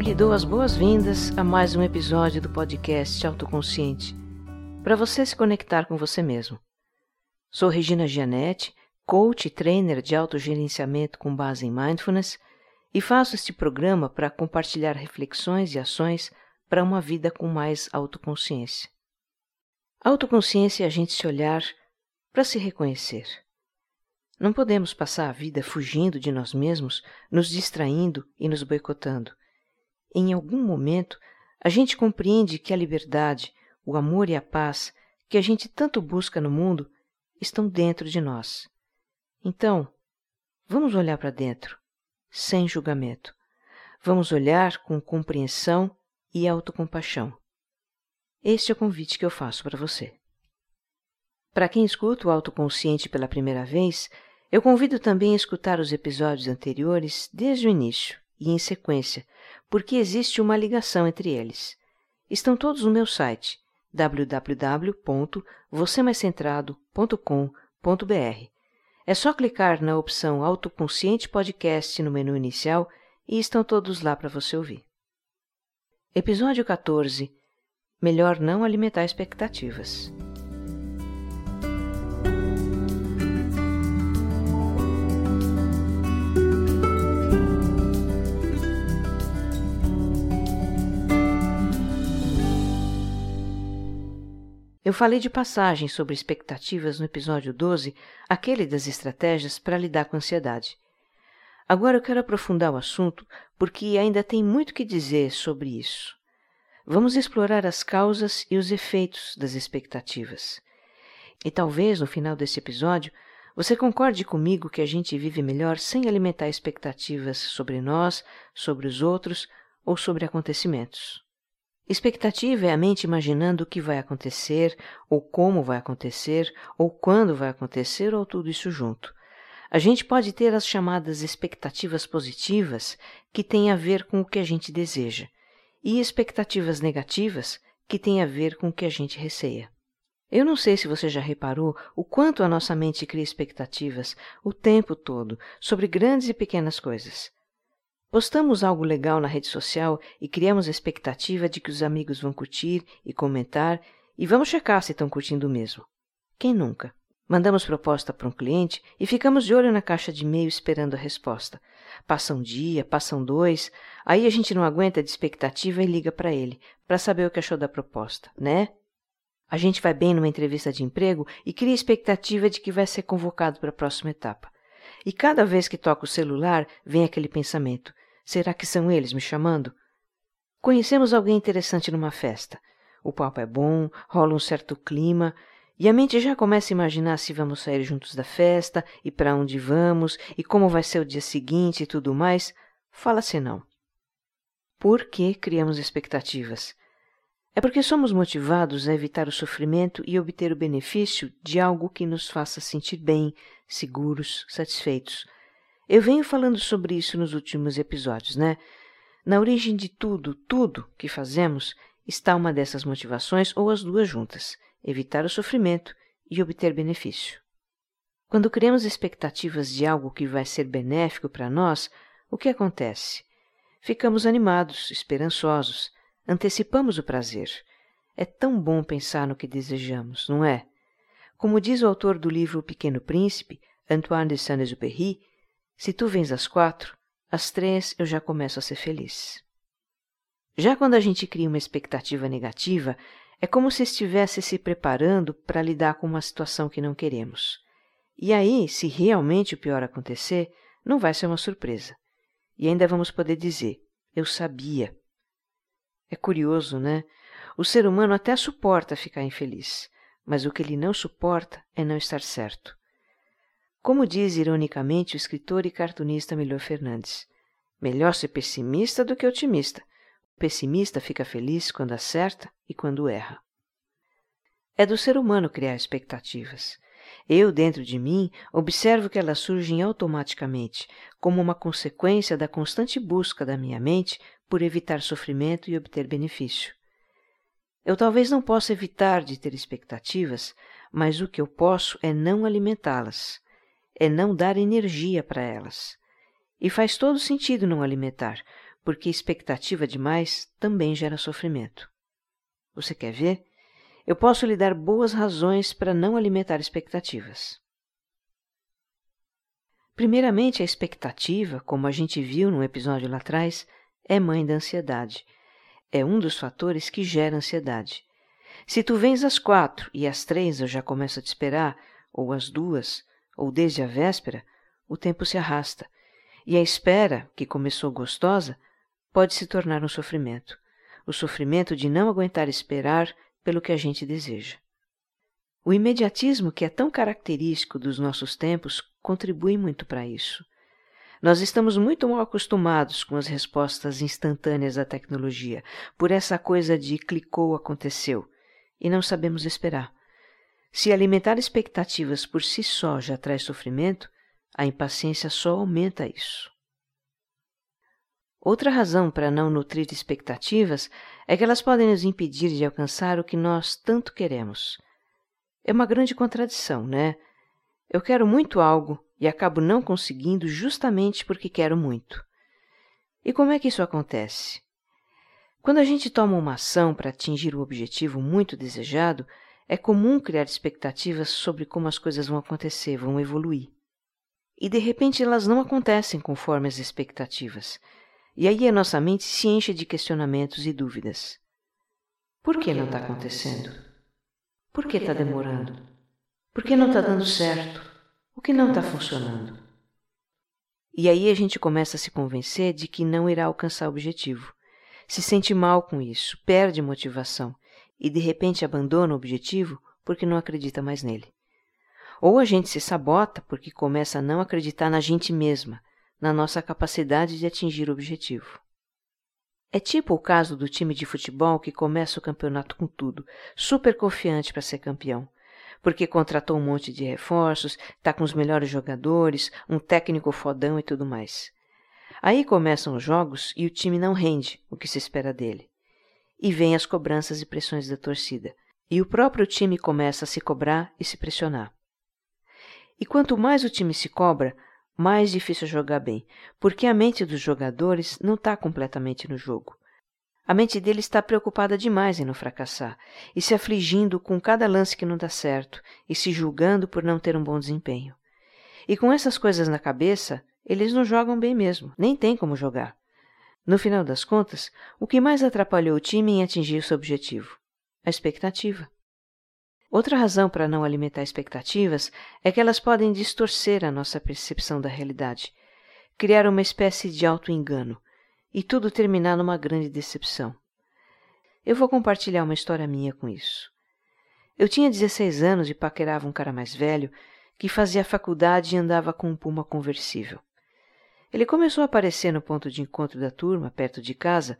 Eu lhe dou as boas-vindas a mais um episódio do podcast Autoconsciente, para você se conectar com você mesmo. Sou Regina Gianetti, coach e trainer de autogerenciamento com base em mindfulness, e faço este programa para compartilhar reflexões e ações para uma vida com mais autoconsciência. Autoconsciência é a gente se olhar para se reconhecer. Não podemos passar a vida fugindo de nós mesmos, nos distraindo e nos boicotando. Em algum momento, a gente compreende que a liberdade, o amor e a paz que a gente tanto busca no mundo estão dentro de nós. Então, vamos olhar para dentro, sem julgamento. Vamos olhar com compreensão e autocompaixão. Este é o convite que eu faço para você. Para quem escuta o autoconsciente pela primeira vez, eu convido também a escutar os episódios anteriores desde o início e em sequência, porque existe uma ligação entre eles. Estão todos no meu site www.vocêmaiscentrado.com.br. É só clicar na opção Autoconsciente Podcast no menu inicial e estão todos lá para você ouvir. Episódio 14 Melhor não alimentar expectativas. Eu falei de passagem sobre expectativas no episódio 12, aquele das estratégias para lidar com a ansiedade. Agora eu quero aprofundar o assunto porque ainda tem muito que dizer sobre isso. Vamos explorar as causas e os efeitos das expectativas. E talvez no final desse episódio você concorde comigo que a gente vive melhor sem alimentar expectativas sobre nós, sobre os outros ou sobre acontecimentos. Expectativa é a mente imaginando o que vai acontecer, ou como vai acontecer, ou quando vai acontecer, ou tudo isso junto. A gente pode ter as chamadas expectativas positivas, que têm a ver com o que a gente deseja, e expectativas negativas, que têm a ver com o que a gente receia. Eu não sei se você já reparou o quanto a nossa mente cria expectativas o tempo todo sobre grandes e pequenas coisas. Postamos algo legal na rede social e criamos a expectativa de que os amigos vão curtir e comentar e vamos checar se estão curtindo mesmo. Quem nunca? Mandamos proposta para um cliente e ficamos de olho na caixa de e-mail esperando a resposta. Passa um dia, passam dois, aí a gente não aguenta de expectativa e liga para ele, para saber o que achou da proposta, né? A gente vai bem numa entrevista de emprego e cria a expectativa de que vai ser convocado para a próxima etapa. E cada vez que toca o celular, vem aquele pensamento: Será que são eles me chamando? Conhecemos alguém interessante numa festa. O papo é bom, rola um certo clima, e a mente já começa a imaginar se vamos sair juntos da festa e para onde vamos e como vai ser o dia seguinte e tudo mais. Fala-se não. Por que criamos expectativas? É porque somos motivados a evitar o sofrimento e obter o benefício de algo que nos faça sentir bem, seguros, satisfeitos. Eu venho falando sobre isso nos últimos episódios, né? Na origem de tudo, tudo que fazemos, está uma dessas motivações ou as duas juntas: evitar o sofrimento e obter benefício. Quando criamos expectativas de algo que vai ser benéfico para nós, o que acontece? Ficamos animados, esperançosos, antecipamos o prazer. É tão bom pensar no que desejamos, não é? Como diz o autor do livro O Pequeno Príncipe, Antoine de Saint-Exupéry, se tu vens às quatro, às três eu já começo a ser feliz. Já quando a gente cria uma expectativa negativa, é como se estivesse se preparando para lidar com uma situação que não queremos. E aí, se realmente o pior acontecer, não vai ser uma surpresa. E ainda vamos poder dizer: Eu sabia. É curioso, né? O ser humano até suporta ficar infeliz, mas o que ele não suporta é não estar certo. Como diz ironicamente o escritor e cartunista Melhor Fernandes, melhor ser pessimista do que otimista. O pessimista fica feliz quando acerta e quando erra. É do ser humano criar expectativas. Eu, dentro de mim, observo que elas surgem automaticamente, como uma consequência da constante busca da minha mente por evitar sofrimento e obter benefício. Eu talvez não possa evitar de ter expectativas, mas o que eu posso é não alimentá-las é não dar energia para elas. E faz todo sentido não alimentar, porque expectativa demais também gera sofrimento. Você quer ver? Eu posso lhe dar boas razões para não alimentar expectativas. Primeiramente, a expectativa, como a gente viu no episódio lá atrás, é mãe da ansiedade. É um dos fatores que gera ansiedade. Se tu vens às quatro e às três eu já começo a te esperar, ou às duas, ou desde a véspera, o tempo se arrasta, e a espera, que começou gostosa, pode se tornar um sofrimento. O sofrimento de não aguentar esperar pelo que a gente deseja. O imediatismo, que é tão característico dos nossos tempos, contribui muito para isso. Nós estamos muito mal acostumados com as respostas instantâneas da tecnologia, por essa coisa de clicou, aconteceu, e não sabemos esperar. Se alimentar expectativas por si só já traz sofrimento, a impaciência só aumenta isso. Outra razão para não nutrir expectativas é que elas podem nos impedir de alcançar o que nós tanto queremos. É uma grande contradição, né? Eu quero muito algo e acabo não conseguindo justamente porque quero muito. E como é que isso acontece? Quando a gente toma uma ação para atingir o objetivo muito desejado, é comum criar expectativas sobre como as coisas vão acontecer, vão evoluir. E de repente elas não acontecem conforme as expectativas. E aí a nossa mente se enche de questionamentos e dúvidas. Por que não está acontecendo? Por que está demorando? Por que não está dando certo? O que não está funcionando? E aí a gente começa a se convencer de que não irá alcançar o objetivo. Se sente mal com isso, perde motivação e de repente abandona o objetivo porque não acredita mais nele. Ou a gente se sabota porque começa a não acreditar na gente mesma, na nossa capacidade de atingir o objetivo. É tipo o caso do time de futebol que começa o campeonato com tudo, super confiante para ser campeão, porque contratou um monte de reforços, está com os melhores jogadores, um técnico fodão e tudo mais. Aí começam os jogos e o time não rende o que se espera dele e vêm as cobranças e pressões da torcida, e o próprio time começa a se cobrar e se pressionar. E quanto mais o time se cobra, mais difícil jogar bem, porque a mente dos jogadores não está completamente no jogo. A mente deles está preocupada demais em não fracassar, e se afligindo com cada lance que não dá certo, e se julgando por não ter um bom desempenho. E com essas coisas na cabeça, eles não jogam bem mesmo, nem tem como jogar. No final das contas, o que mais atrapalhou o time em atingir seu objetivo? A expectativa. Outra razão para não alimentar expectativas é que elas podem distorcer a nossa percepção da realidade, criar uma espécie de auto-engano e tudo terminar numa grande decepção. Eu vou compartilhar uma história minha com isso. Eu tinha 16 anos e paquerava um cara mais velho que fazia faculdade e andava com um puma conversível. Ele começou a aparecer no ponto de encontro da turma, perto de casa,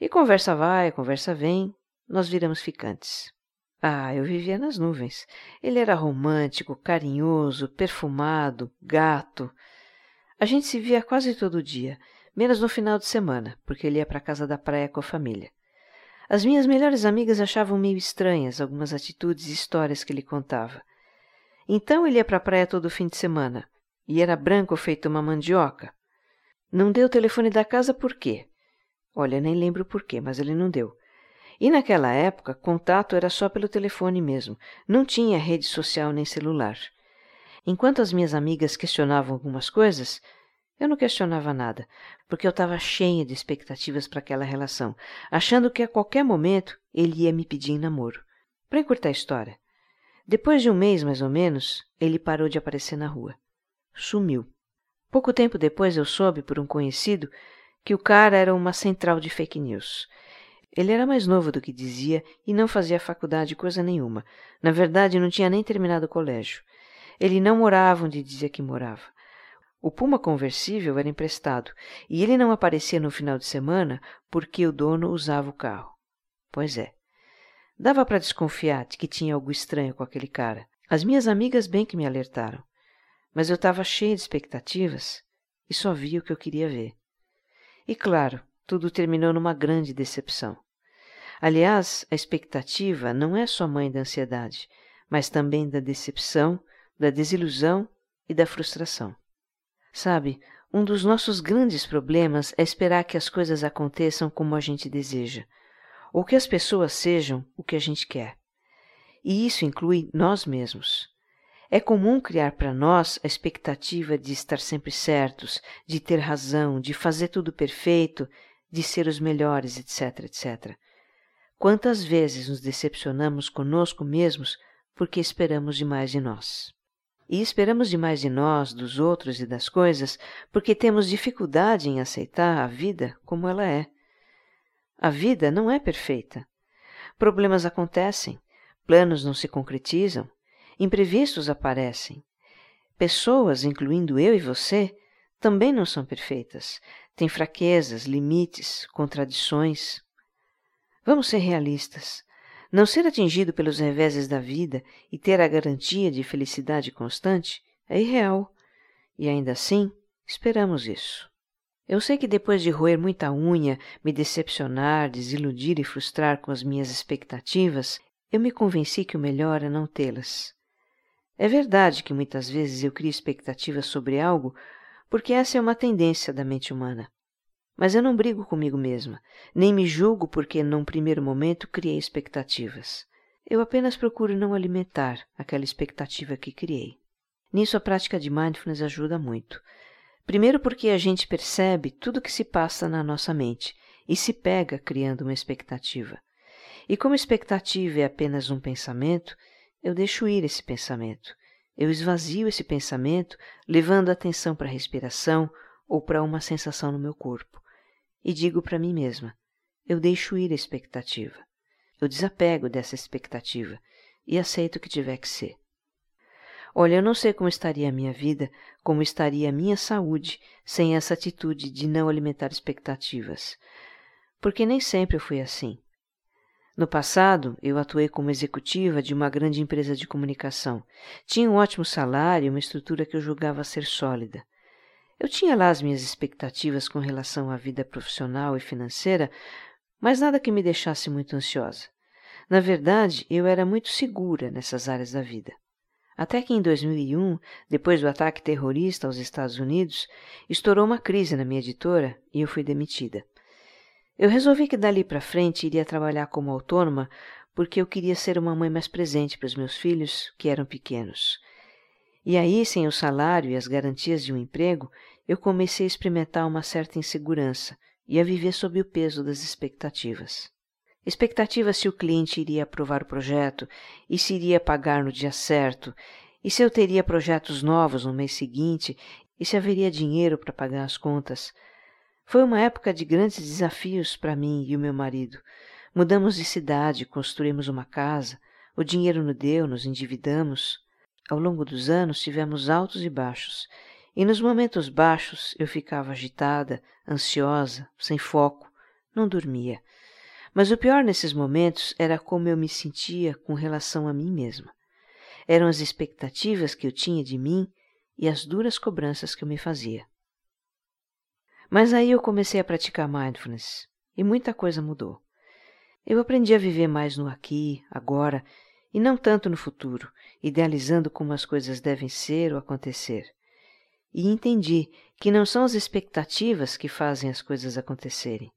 e conversa vai, conversa vem, nós viramos ficantes. Ah, eu vivia nas nuvens. Ele era romântico, carinhoso, perfumado, gato. A gente se via quase todo dia, menos no final de semana, porque ele ia para casa da praia com a família. As minhas melhores amigas achavam meio estranhas algumas atitudes e histórias que ele contava. Então ele ia para a praia todo fim de semana, e era branco feito uma mandioca. Não deu o telefone da casa por quê? Olha, nem lembro por quê, mas ele não deu. E naquela época, contato era só pelo telefone mesmo, não tinha rede social nem celular. Enquanto as minhas amigas questionavam algumas coisas, eu não questionava nada, porque eu estava cheia de expectativas para aquela relação, achando que a qualquer momento ele ia me pedir em namoro. Para encurtar a história, depois de um mês mais ou menos, ele parou de aparecer na rua sumiu. Pouco tempo depois eu soube por um conhecido que o cara era uma central de fake news. Ele era mais novo do que dizia e não fazia faculdade coisa nenhuma. Na verdade, não tinha nem terminado o colégio. Ele não morava onde dizia que morava. O Puma conversível era emprestado e ele não aparecia no final de semana porque o dono usava o carro. Pois é. Dava para desconfiar de que tinha algo estranho com aquele cara. As minhas amigas bem que me alertaram mas eu estava cheia de expectativas e só via o que eu queria ver. E claro, tudo terminou numa grande decepção. Aliás, a expectativa não é só mãe da ansiedade, mas também da decepção, da desilusão e da frustração. Sabe, Um dos nossos grandes problemas é esperar que as coisas aconteçam como a gente deseja, ou que as pessoas sejam o que a gente quer. E isso inclui nós mesmos. É comum criar para nós a expectativa de estar sempre certos, de ter razão, de fazer tudo perfeito, de ser os melhores, etc, etc. Quantas vezes nos decepcionamos conosco mesmos porque esperamos demais de nós? E esperamos demais de nós, dos outros e das coisas porque temos dificuldade em aceitar a vida como ela é. A vida não é perfeita. Problemas acontecem, planos não se concretizam, imprevistos aparecem. Pessoas, incluindo eu e você, também não são perfeitas, têm fraquezas, limites, contradições. Vamos ser realistas. Não ser atingido pelos reveses da vida e ter a garantia de felicidade constante é irreal. E ainda assim, esperamos isso. Eu sei que depois de roer muita unha, me decepcionar, desiludir e frustrar com as minhas expectativas, eu me convenci que o melhor é não tê-las. É verdade que muitas vezes eu crio expectativas sobre algo porque essa é uma tendência da mente humana. Mas eu não brigo comigo mesma, nem me julgo porque, num primeiro momento, criei expectativas. Eu apenas procuro não alimentar aquela expectativa que criei. Nisso, a prática de mindfulness ajuda muito. Primeiro, porque a gente percebe tudo o que se passa na nossa mente e se pega criando uma expectativa. E como expectativa é apenas um pensamento, eu deixo ir esse pensamento. Eu esvazio esse pensamento, levando a atenção para a respiração ou para uma sensação no meu corpo e digo para mim mesma: eu deixo ir a expectativa. Eu desapego dessa expectativa e aceito o que tiver que ser. Olha, eu não sei como estaria a minha vida, como estaria a minha saúde sem essa atitude de não alimentar expectativas. Porque nem sempre eu fui assim. No passado, eu atuei como executiva de uma grande empresa de comunicação. Tinha um ótimo salário e uma estrutura que eu julgava ser sólida. Eu tinha lá as minhas expectativas com relação à vida profissional e financeira, mas nada que me deixasse muito ansiosa. Na verdade, eu era muito segura nessas áreas da vida. Até que em 2001, depois do ataque terrorista aos Estados Unidos, estourou uma crise na minha editora e eu fui demitida. Eu resolvi que dali para frente iria trabalhar como autônoma porque eu queria ser uma mãe mais presente para os meus filhos, que eram pequenos. E aí, sem o salário e as garantias de um emprego, eu comecei a experimentar uma certa insegurança e a viver sob o peso das expectativas. Expectativas se o cliente iria aprovar o projeto e se iria pagar no dia certo, e se eu teria projetos novos no mês seguinte e se haveria dinheiro para pagar as contas. Foi uma época de grandes desafios para mim e o meu marido. Mudamos de cidade, construímos uma casa, o dinheiro não deu, nos endividamos. Ao longo dos anos tivemos altos e baixos, e nos momentos baixos eu ficava agitada, ansiosa, sem foco, não dormia. Mas o pior nesses momentos era como eu me sentia com relação a mim mesma. Eram as expectativas que eu tinha de mim e as duras cobranças que eu me fazia. Mas aí eu comecei a praticar mindfulness e muita coisa mudou. Eu aprendi a viver mais no aqui, agora e não tanto no futuro, idealizando como as coisas devem ser ou acontecer. E entendi que não são as expectativas que fazem as coisas acontecerem,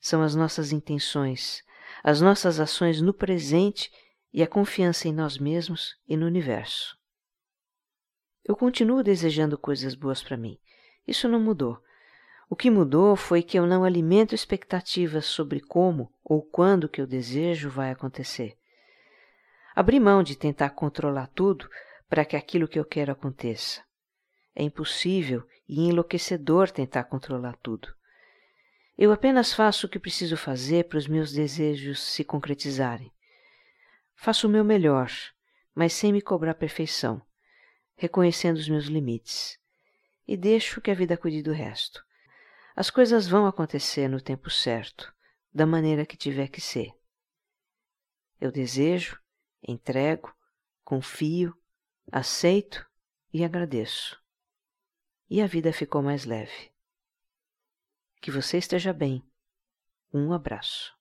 são as nossas intenções, as nossas ações no presente e a confiança em nós mesmos e no universo. Eu continuo desejando coisas boas para mim. Isso não mudou. O que mudou foi que eu não alimento expectativas sobre como ou quando que eu desejo vai acontecer. Abri mão de tentar controlar tudo para que aquilo que eu quero aconteça. É impossível e enlouquecedor tentar controlar tudo. Eu apenas faço o que preciso fazer para os meus desejos se concretizarem. Faço o meu melhor, mas sem me cobrar perfeição, reconhecendo os meus limites. E deixo que a vida cuide do resto. As coisas vão acontecer no tempo certo, da maneira que tiver que ser. Eu desejo, entrego, confio, aceito e agradeço. E a vida ficou mais leve. Que você esteja bem. Um abraço.